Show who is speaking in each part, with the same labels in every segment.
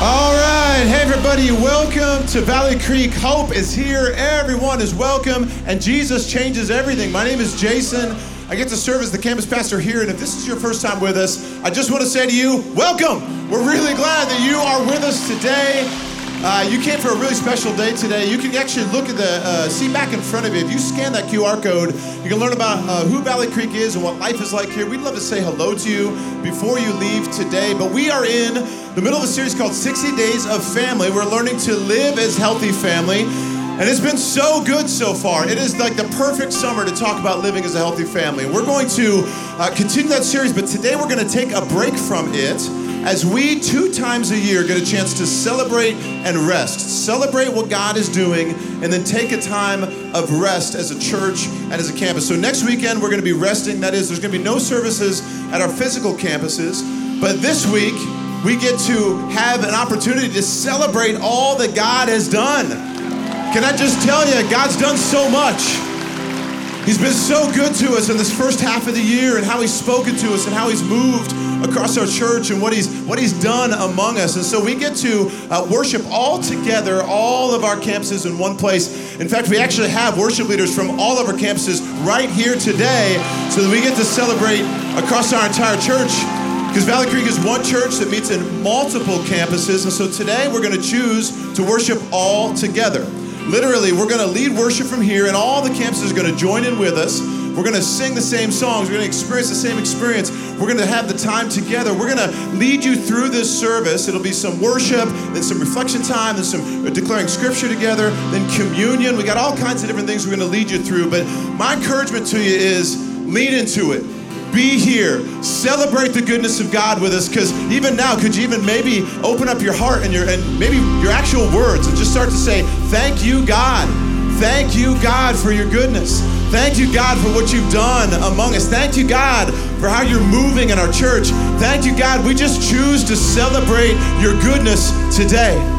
Speaker 1: All right, hey everybody, welcome to Valley Creek. Hope is here, everyone is welcome, and Jesus changes everything. My name is Jason. I get to serve as the campus pastor here, and if this is your first time with us, I just want to say to you, welcome. We're really glad that you are with us today. Uh, you came for a really special day today. You can actually look at the uh, see back in front of you. If you scan that QR code, you can learn about uh, who Valley Creek is and what life is like here. We'd love to say hello to you before you leave today. But we are in the middle of a series called 60 Days of Family. We're learning to live as healthy family. And it's been so good so far. It is like the perfect summer to talk about living as a healthy family. We're going to uh, continue that series, but today we're going to take a break from it as we two times a year get a chance to celebrate and rest. Celebrate what God is doing, and then take a time of rest as a church and as a campus. So next weekend, we're going to be resting. That is, there's going to be no services at our physical campuses. But this week, we get to have an opportunity to celebrate all that God has done. Can I just tell you, God's done so much. He's been so good to us in this first half of the year and how he's spoken to us and how he's moved across our church and what he's what he's done among us. And so we get to uh, worship all together, all of our campuses in one place. In fact, we actually have worship leaders from all of our campuses right here today so that we get to celebrate across our entire church. Because Valley Creek is one church that meets in multiple campuses. And so today we're going to choose to worship all together. Literally, we're going to lead worship from here, and all the campuses are going to join in with us. We're going to sing the same songs. We're going to experience the same experience. We're going to have the time together. We're going to lead you through this service. It'll be some worship, then some reflection time, then some uh, declaring scripture together, then communion. We got all kinds of different things we're going to lead you through. But my encouragement to you is lean into it be here. Celebrate the goodness of God with us because even now, could you even maybe open up your heart and your and maybe your actual words and just start to say, Thank you, God. Thank you, God, for your goodness. Thank you, God, for what you've done among us. Thank you, God, for how you're moving in our church. Thank you, God. We just choose to celebrate your goodness today.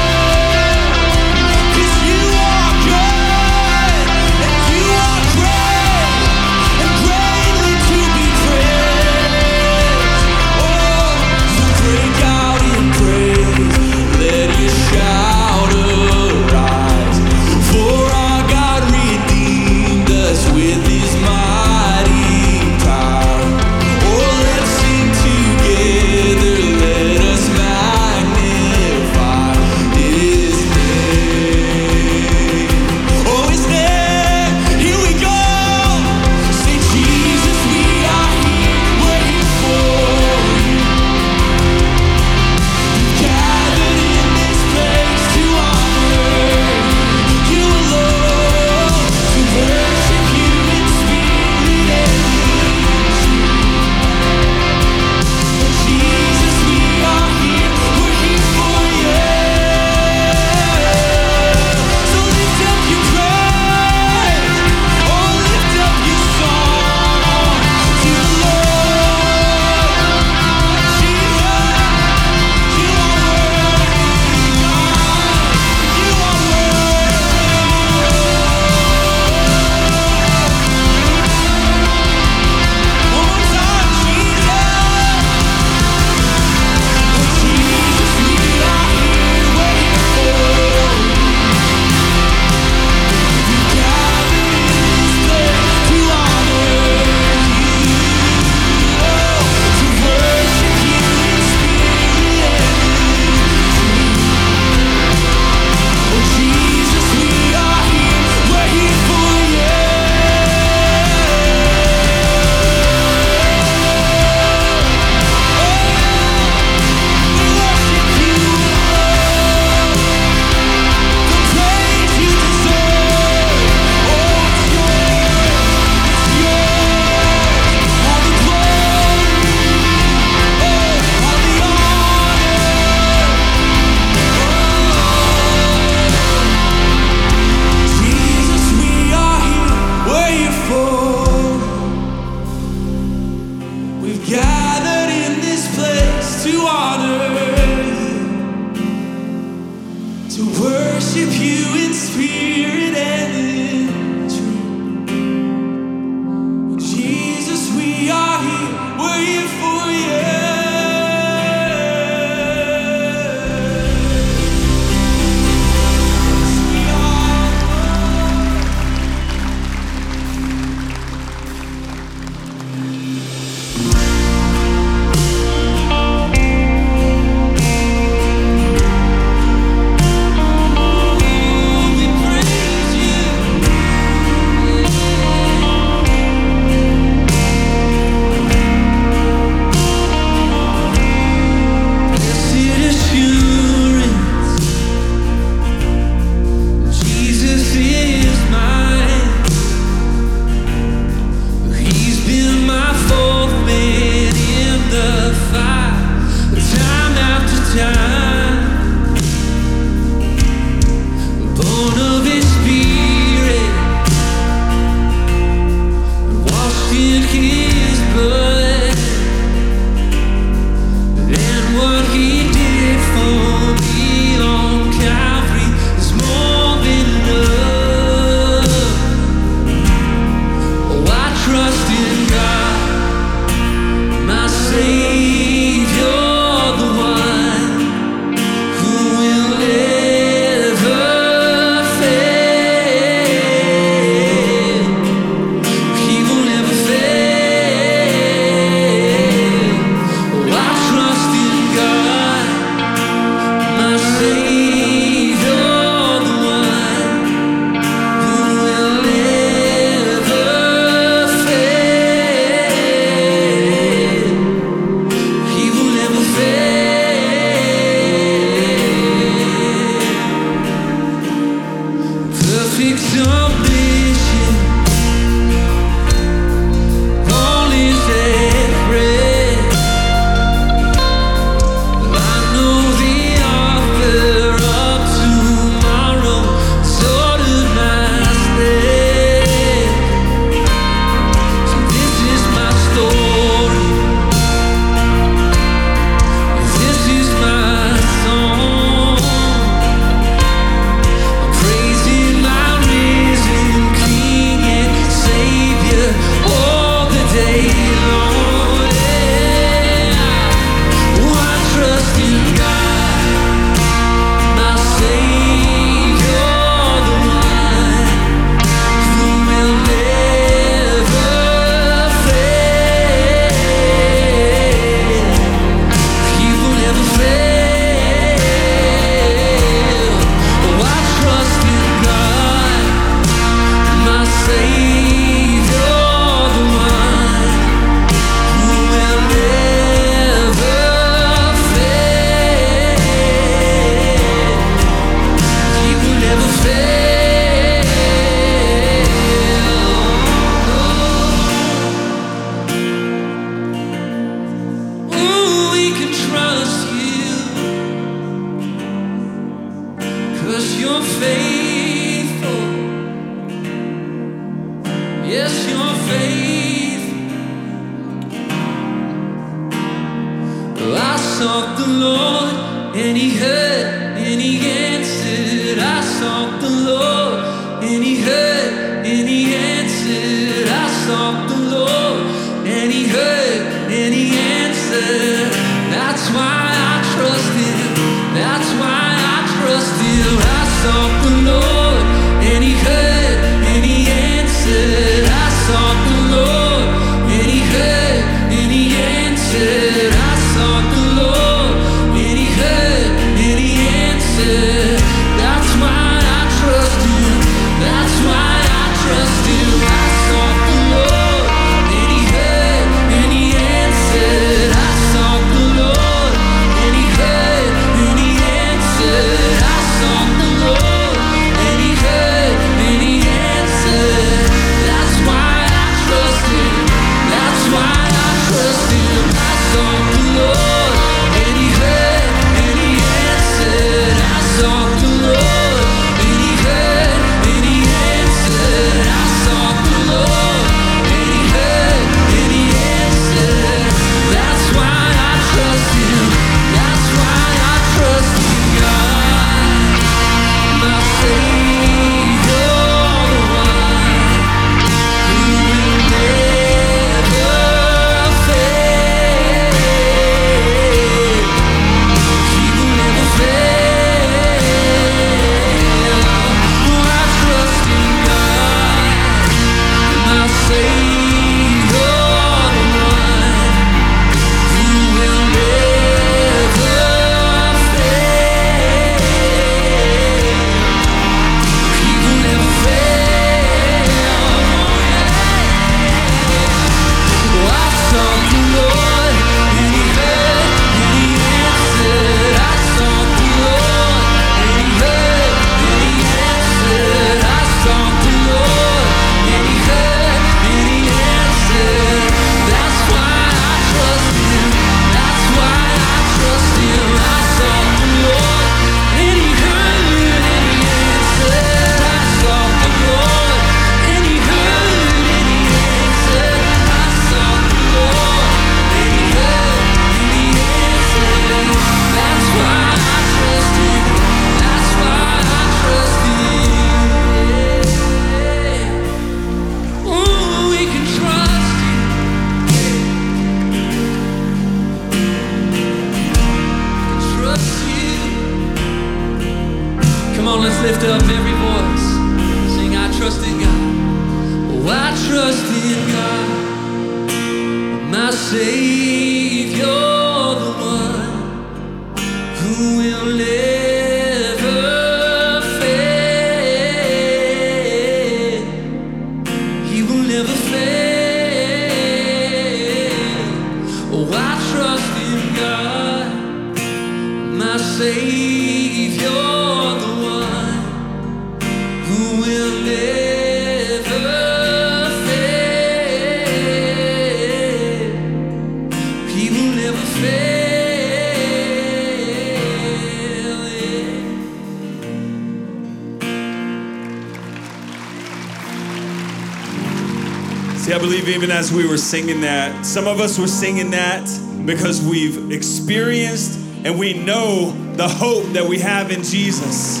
Speaker 2: Even as we were singing that, some of us were singing that because we've experienced and we know the hope that we have in Jesus.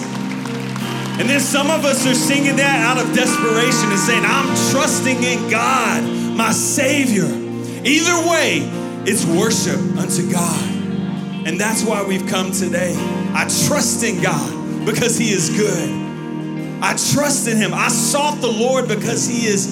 Speaker 2: And then some of us are singing that out of desperation and saying, I'm trusting in God, my Savior. Either way, it's worship unto God. And that's why we've come today. I trust in God because He is good. I trust in Him. I sought the Lord because He is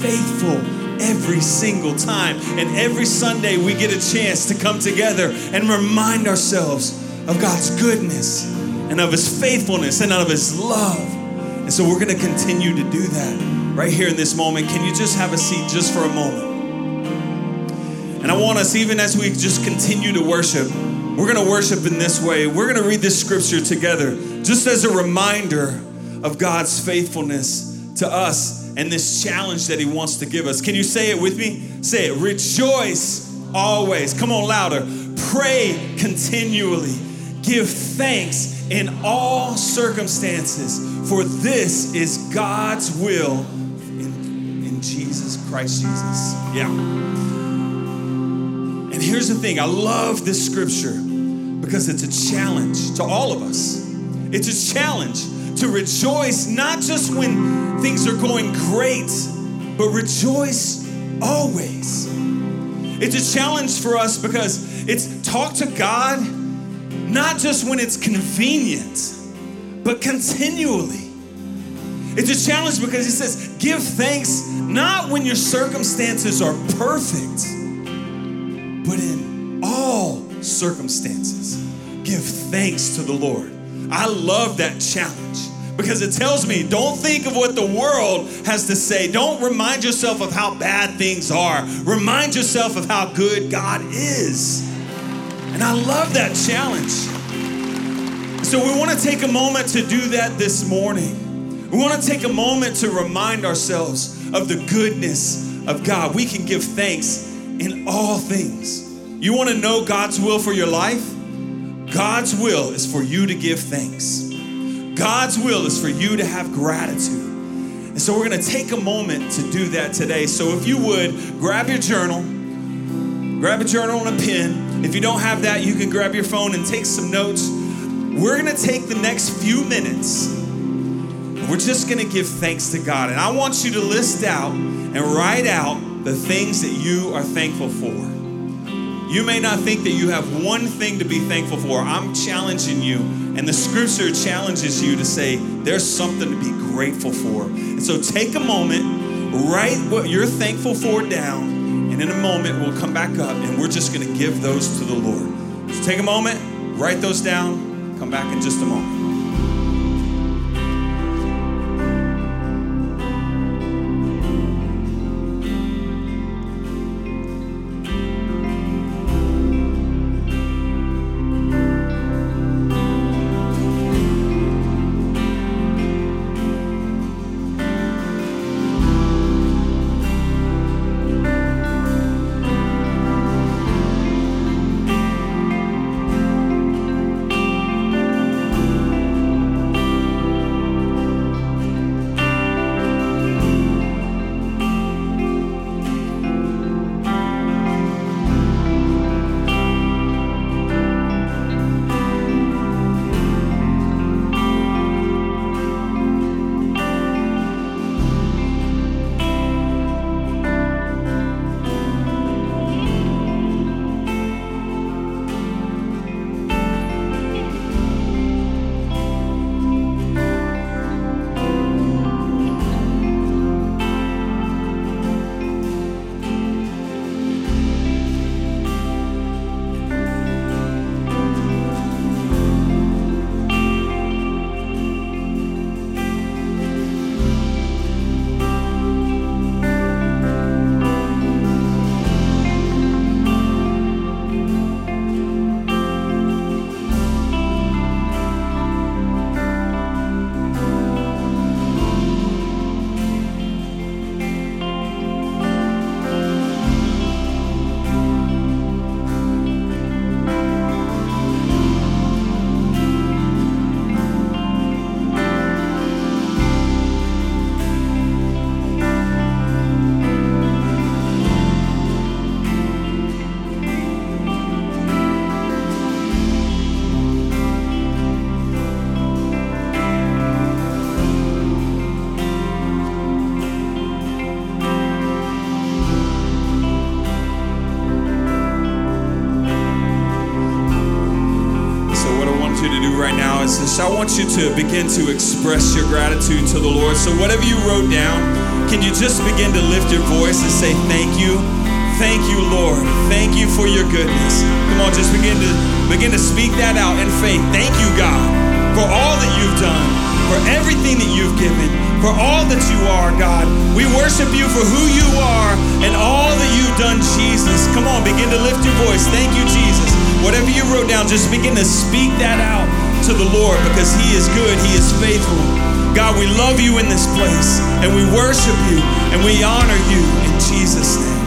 Speaker 2: faithful every single time. And every Sunday we get a chance to come together and remind ourselves of God's goodness and of His faithfulness and of His love. And so we're going to continue to do that right here in this moment. Can you just have a seat just for a moment? And I want us, even as we just continue to worship, we're going to worship in this way. We're going to read this scripture together just as a reminder of God's faithfulness to us and this challenge that He wants to give us. Can you say it with me? Say it. Rejoice always. Come on, louder. Pray continually. Give thanks in all circumstances, for this is God's will in, in Jesus Christ Jesus. Yeah. And here's the thing I love this scripture because it's a challenge to all of us. It's a challenge to rejoice not just when things are going great, but rejoice always. It's a challenge for us because it's talk to God not just when it's convenient, but continually. It's a challenge because he says, give thanks not when your circumstances are perfect, but in all circumstances. Give thanks to the Lord. I love that challenge because it tells me don't think of what the world has to say. Don't remind yourself of how bad things are. Remind yourself of how good God is. And I love that challenge. So we want to take a moment to do that this morning. We want to take a moment to remind ourselves of the goodness of God. We can give thanks in all things. You want to know God's will for your life? God's will is for you to give thanks. God's will is for you to have gratitude. And so we're going to take a moment to do that today. So if you would, grab your journal, grab a journal and a pen. If you don't have that, you can grab your phone and take some notes. We're going to take the next few minutes. We're just going to give thanks to God. And I want you to list out and write out the things that you are thankful for. You may not think that you have one thing to be thankful for. I'm challenging you, and the scripture challenges you to say there's something to be grateful for. And so take a moment, write what you're thankful for down, and in a moment we'll come back up and we're just going to give those to the Lord. So take a moment, write those down, come back in just a moment. I want you to begin to express your gratitude to the Lord. So, whatever you wrote down, can you just begin to lift your voice and say, Thank you? Thank you, Lord. Thank you for your goodness. Come on, just begin to begin to speak that out in faith. Thank you, God, for all that you've done, for everything that you've given, for all that you are, God. We worship you for who you are and all that you've done, Jesus. Come on, begin to lift your voice. Thank you, Jesus. Whatever you wrote down, just begin to speak that out to the Lord because He is good, He is faithful. God, we love you in this place and we worship you and we honor you in Jesus' name.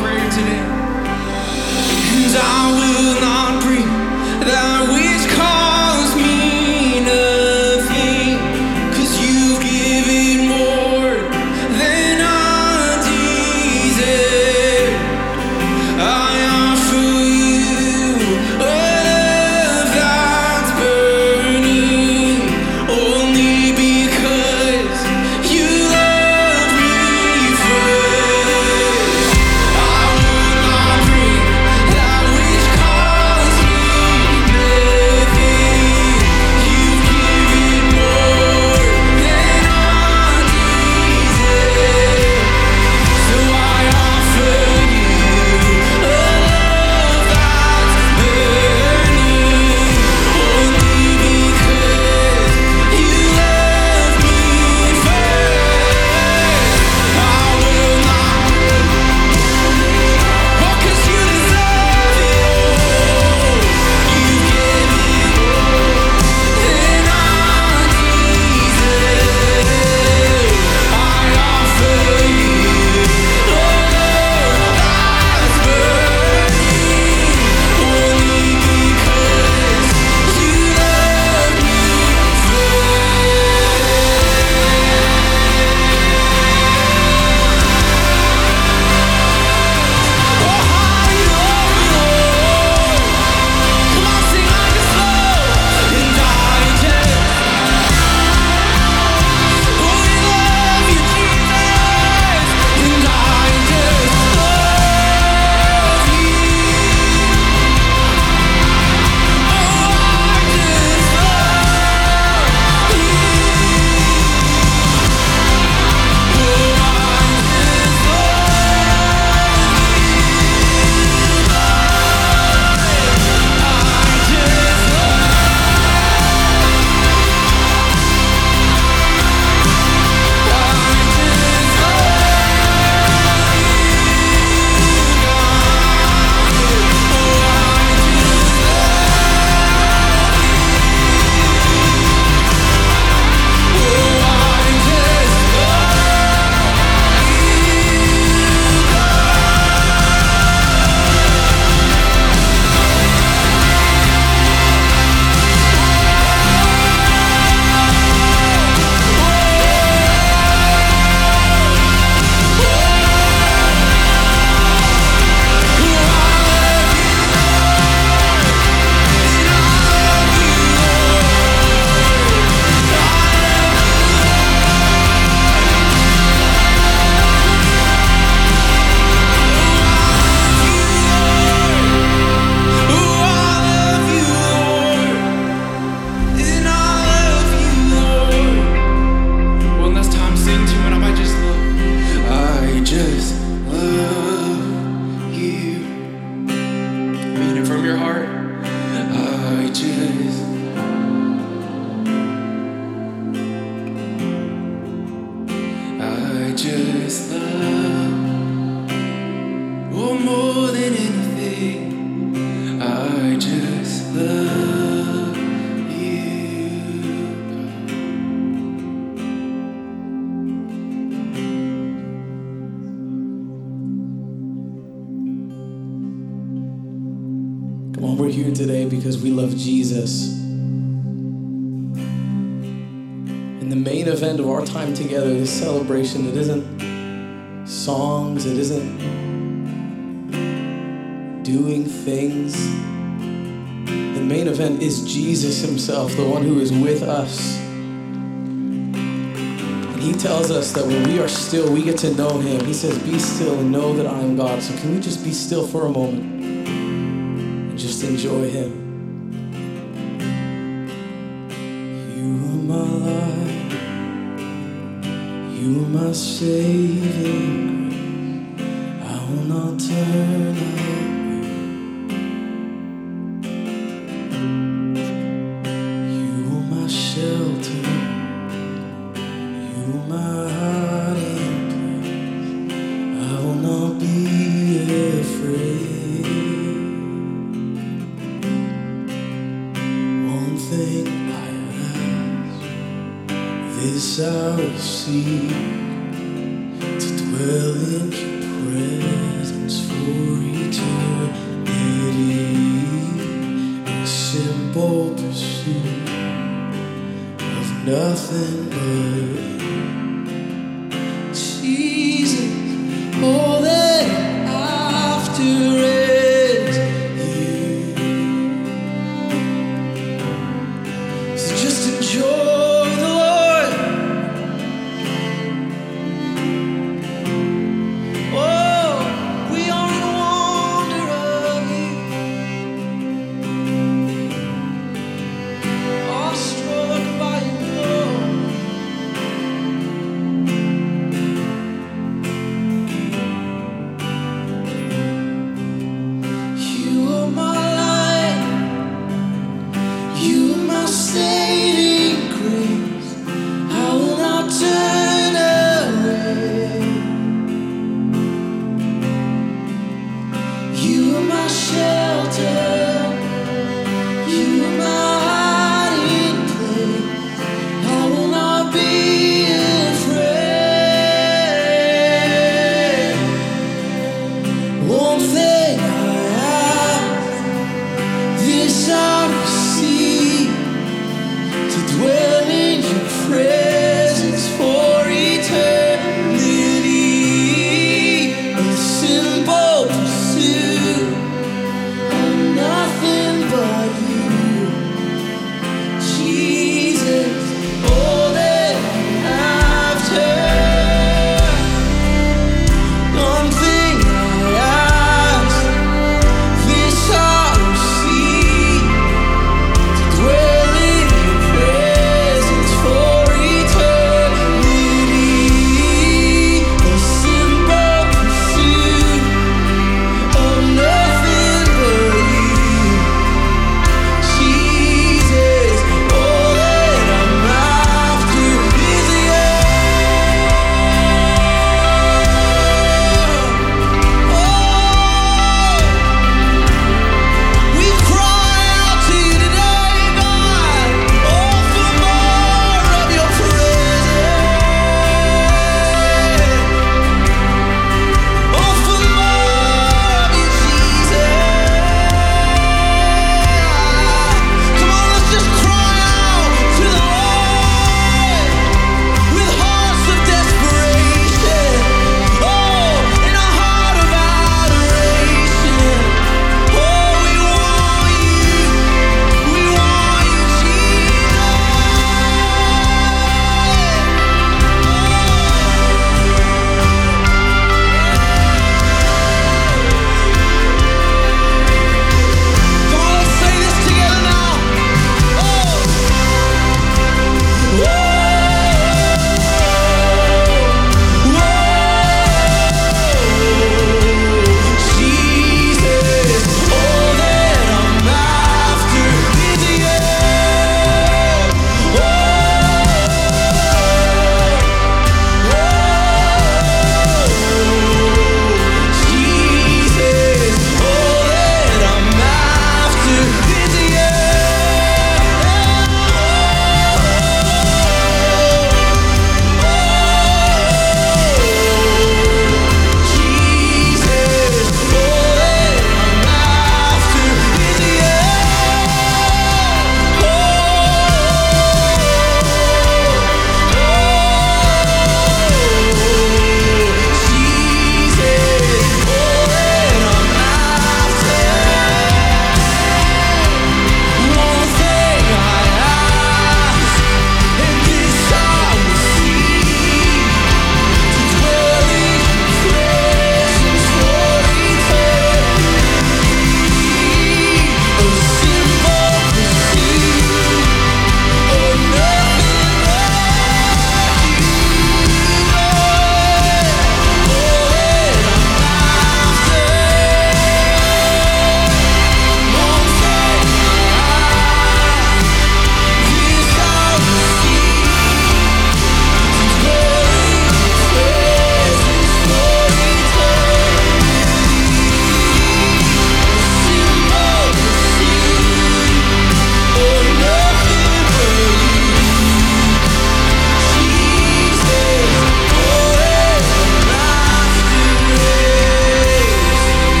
Speaker 3: prayer today. And I
Speaker 4: will not breathe that we. Time together, this celebration, it isn't songs, it isn't doing things. The main event is Jesus Himself, the one who is with us. And He tells us that when we are still, we get to know Him. He says, Be still and know that I am God. So, can we just be still for a moment and just enjoy Him? My saving grace. I will not turn away. Nothing but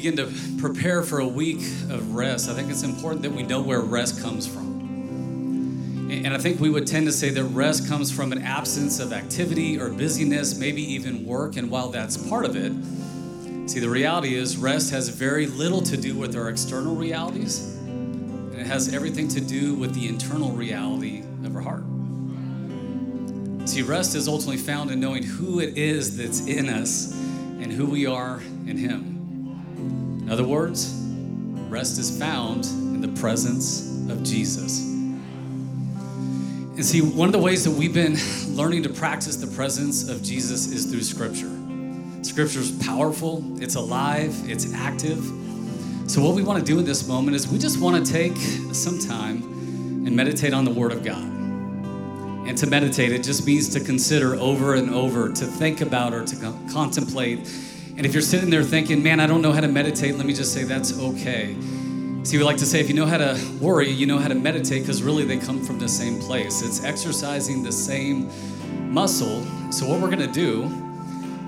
Speaker 5: begin to prepare for a week of rest, I think it's important that we know where rest comes from. And I think we would tend to say that rest comes from an absence of activity or busyness, maybe even work. And while that's part of it, See, the reality is, rest has very little to do with our external realities, and it has everything to do with the internal reality of our heart. See, rest is ultimately found in knowing who it is that's in us and who we are in Him. In other words, rest is found in the presence of Jesus. And see, one of the ways that we've been learning to practice the presence of Jesus is through Scripture. Scripture is powerful, it's alive, it's active. So, what we want to do in this moment is we just want to take some time and meditate on the Word of God. And to meditate, it just means to consider over and over, to think about or to contemplate. And if you're sitting there thinking, man, I don't know how to meditate, let me just say that's okay. See, we like to say if you know how to worry, you know how to meditate because really they come from the same place. It's exercising the same muscle. So, what we're going to do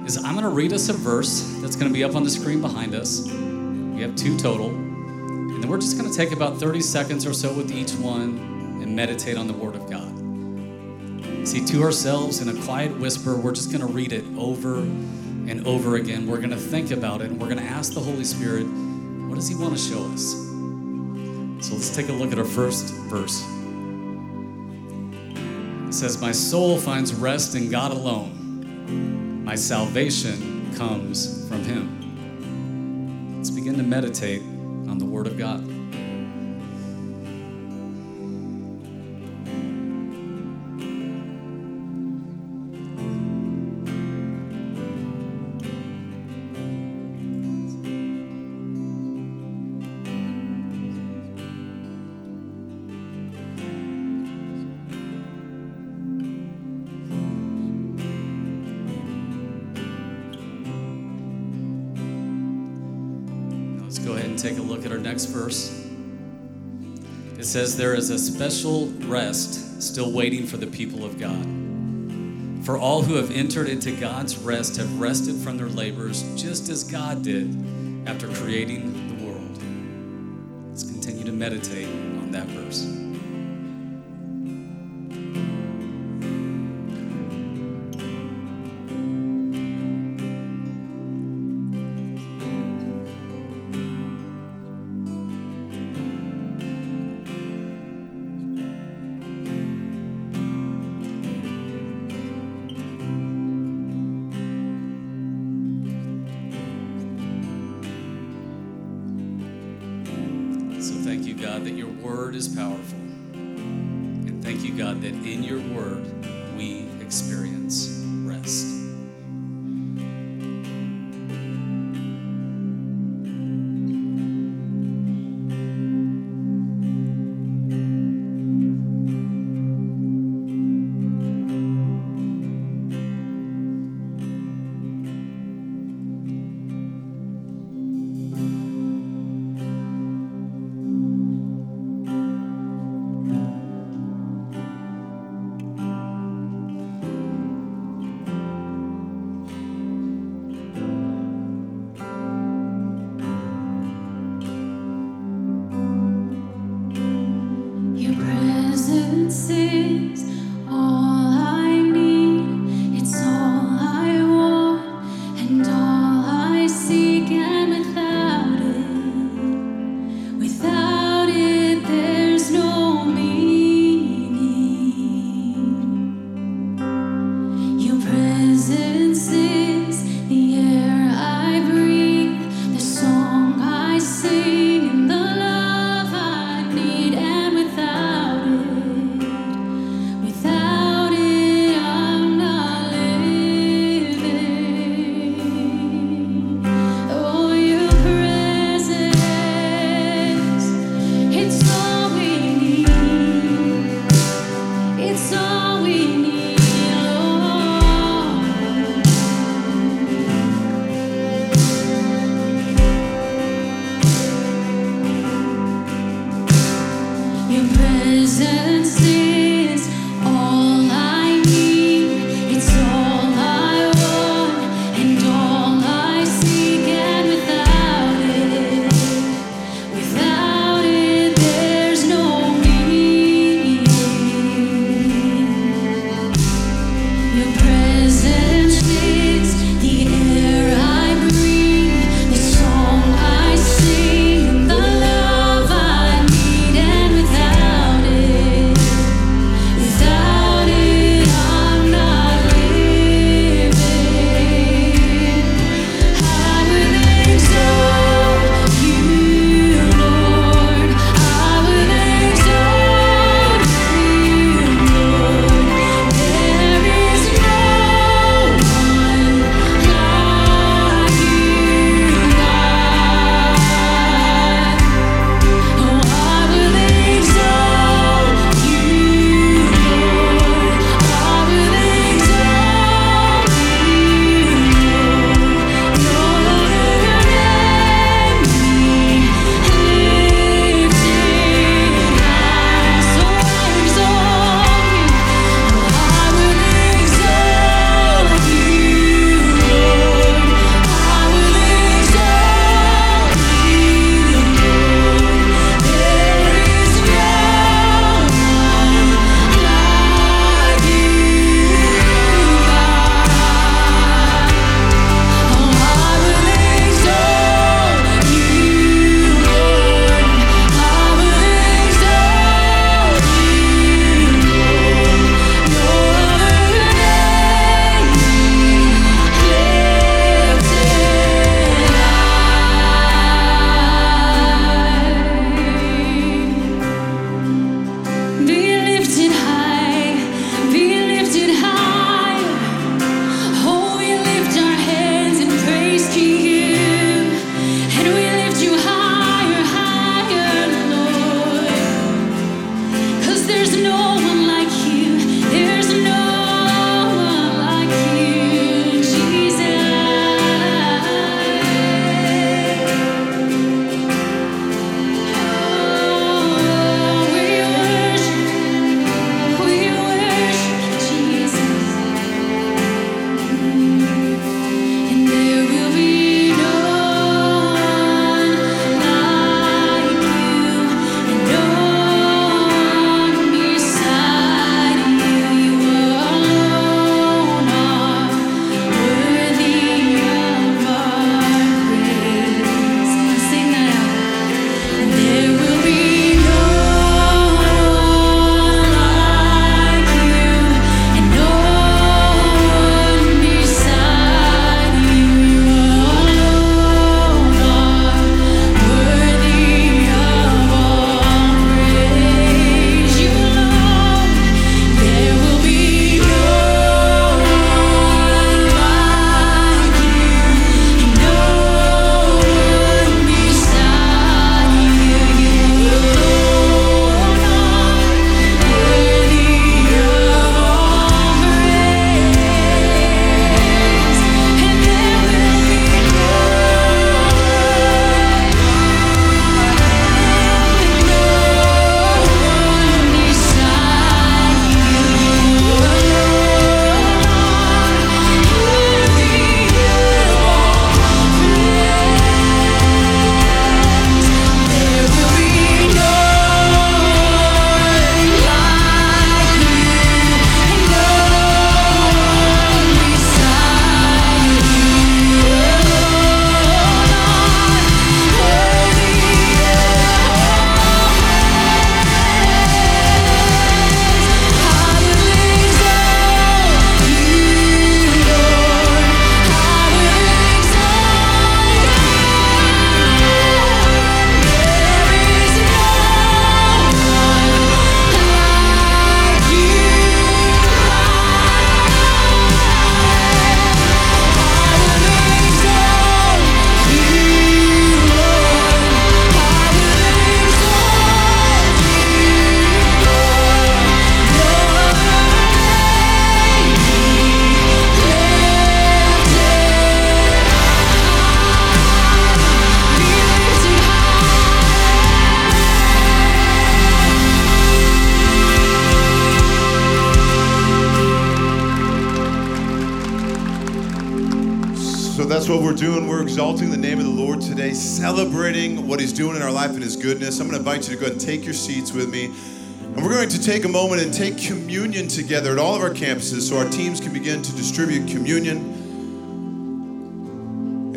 Speaker 5: is I'm going to read us a verse that's going to be up on the screen behind us. We have two total. And then we're just going to take about 30 seconds or so with each one and meditate on the Word of God. See, to ourselves in a quiet whisper, we're just going to read it over and over again. We're going to think about it and we're going to ask the Holy Spirit, what does He want to show us? So let's take a look at our first verse. It says, My soul finds rest in God alone. My salvation comes from Him. Let's begin to meditate on the Word of God. Take a look at our next verse. It says, There is a special rest still waiting for the people of God. For all who have entered into God's rest have rested from their labors just as God did after creating the world. Let's continue to meditate on that verse.
Speaker 6: No
Speaker 1: goodness. I'm going to invite you to go ahead and take your seats with me. And we're going to take a moment and take communion together at all of our campuses so our teams can begin to distribute communion.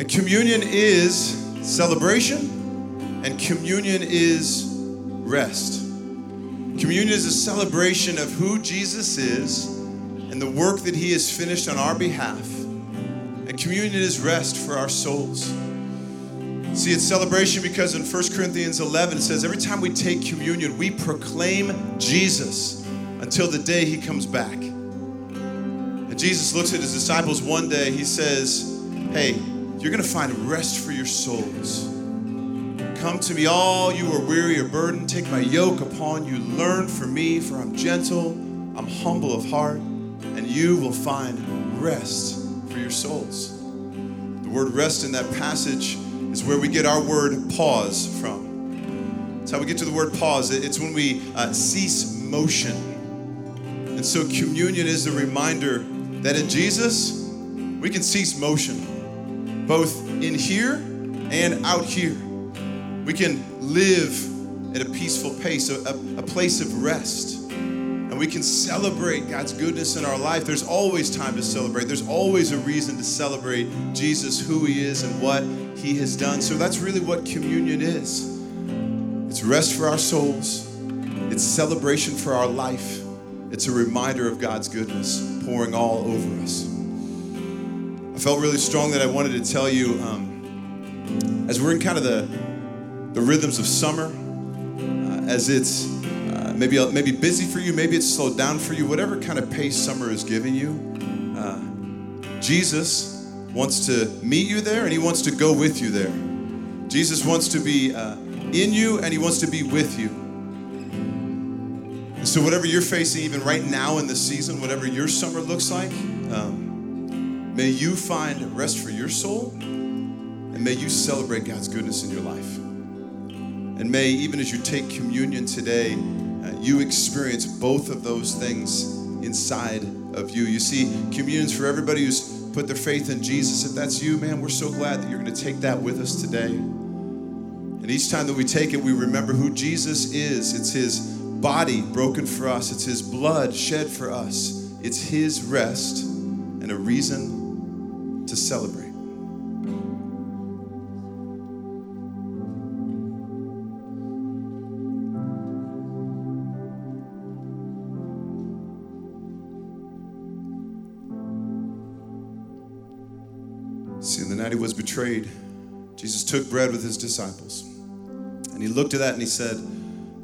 Speaker 1: And communion is celebration, and communion is rest. Communion is a celebration of who Jesus is and the work that He has finished on our behalf. And communion is rest for our souls. See, it's celebration because in 1 Corinthians 11 it says, every time we take communion, we proclaim Jesus until the day he comes back. And Jesus looks at his disciples one day, he says, Hey, you're going to find rest for your souls. Come to me, all you are weary or burdened. Take my yoke upon you. Learn from me, for I'm gentle, I'm humble of heart, and you will find rest for your souls. The word rest in that passage is where we get our word pause from. It's how we get to the word pause. It's when we uh, cease motion. And so communion is a reminder that in Jesus, we can cease motion, both in here and out here. We can live at a peaceful pace, a, a, a place of rest and we can celebrate God's goodness in our life. There's always time to celebrate. There's always a reason to celebrate Jesus, who He is, and what He has done. So that's really what communion is it's rest for our souls, it's celebration for our life, it's a reminder of God's goodness pouring all over us. I felt really strong that I wanted to tell you um, as we're in kind of the, the rhythms of summer, uh, as it's maybe maybe busy for you, maybe it's slowed down for you, whatever kind of pace summer is giving you. Uh, Jesus wants to meet you there and he wants to go with you there. Jesus wants to be uh, in you and he wants to be with you. So, whatever you're facing, even right now in the season, whatever your summer looks like, um, may you find rest for your soul and may you celebrate God's goodness in your life. And may, even as you take communion today, uh, Uh, you experience both of those things inside of you. You see, communion's for everybody who's put their faith in Jesus. If that's you, man, we're so glad that you're going to take that with us today. And each time that we take it, we remember who Jesus is. It's his body broken for us, it's his blood shed for us, it's his rest and a reason to celebrate. He was betrayed, Jesus took bread with his disciples. And he looked at that and he said,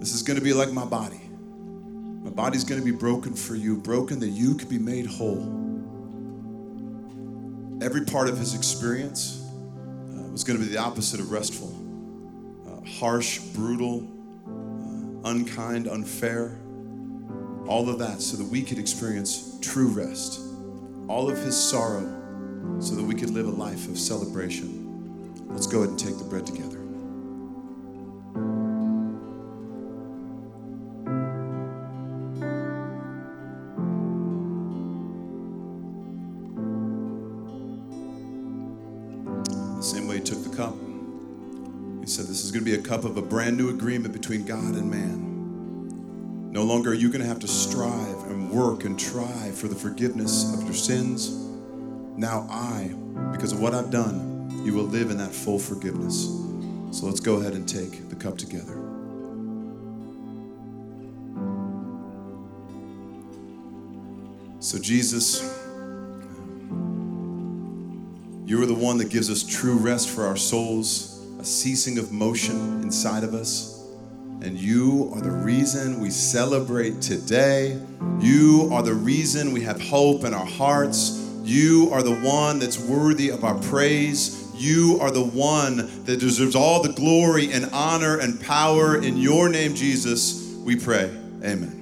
Speaker 1: This is going to be like my body. My body's going to be broken for you, broken that you could be made whole. Every part of his experience uh, was going to be the opposite of restful uh, harsh, brutal, uh, unkind, unfair. All of that so that we could experience true rest. All of his sorrow so that we could live a life of celebration. Let's go ahead and take the bread together. The same way he took the cup. He said, This is going to be a cup of a brand new agreement between God and man. No longer are you going to have to strive and work and try for the forgiveness of your sins. Now I, because of what I've done, you will live in that full forgiveness. So let's go ahead and take the cup together. So, Jesus, you are the one that gives us true rest for our souls, a ceasing of motion inside of us. And you are the reason we celebrate today. You are the reason we have hope in our hearts. You are the one that's worthy of our praise. You are the one that deserves all the glory and honor and power. In your name, Jesus, we pray. Amen.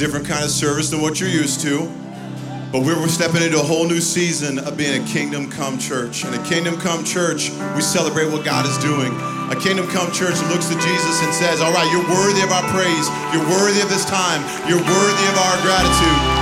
Speaker 1: different kind of service than what you're used to. But we're stepping into a whole new season of being a kingdom come church. And a kingdom come church, we celebrate what God is doing. A kingdom come church looks to Jesus and says, All right, you're worthy of our praise. You're worthy of this time. You're worthy of our gratitude.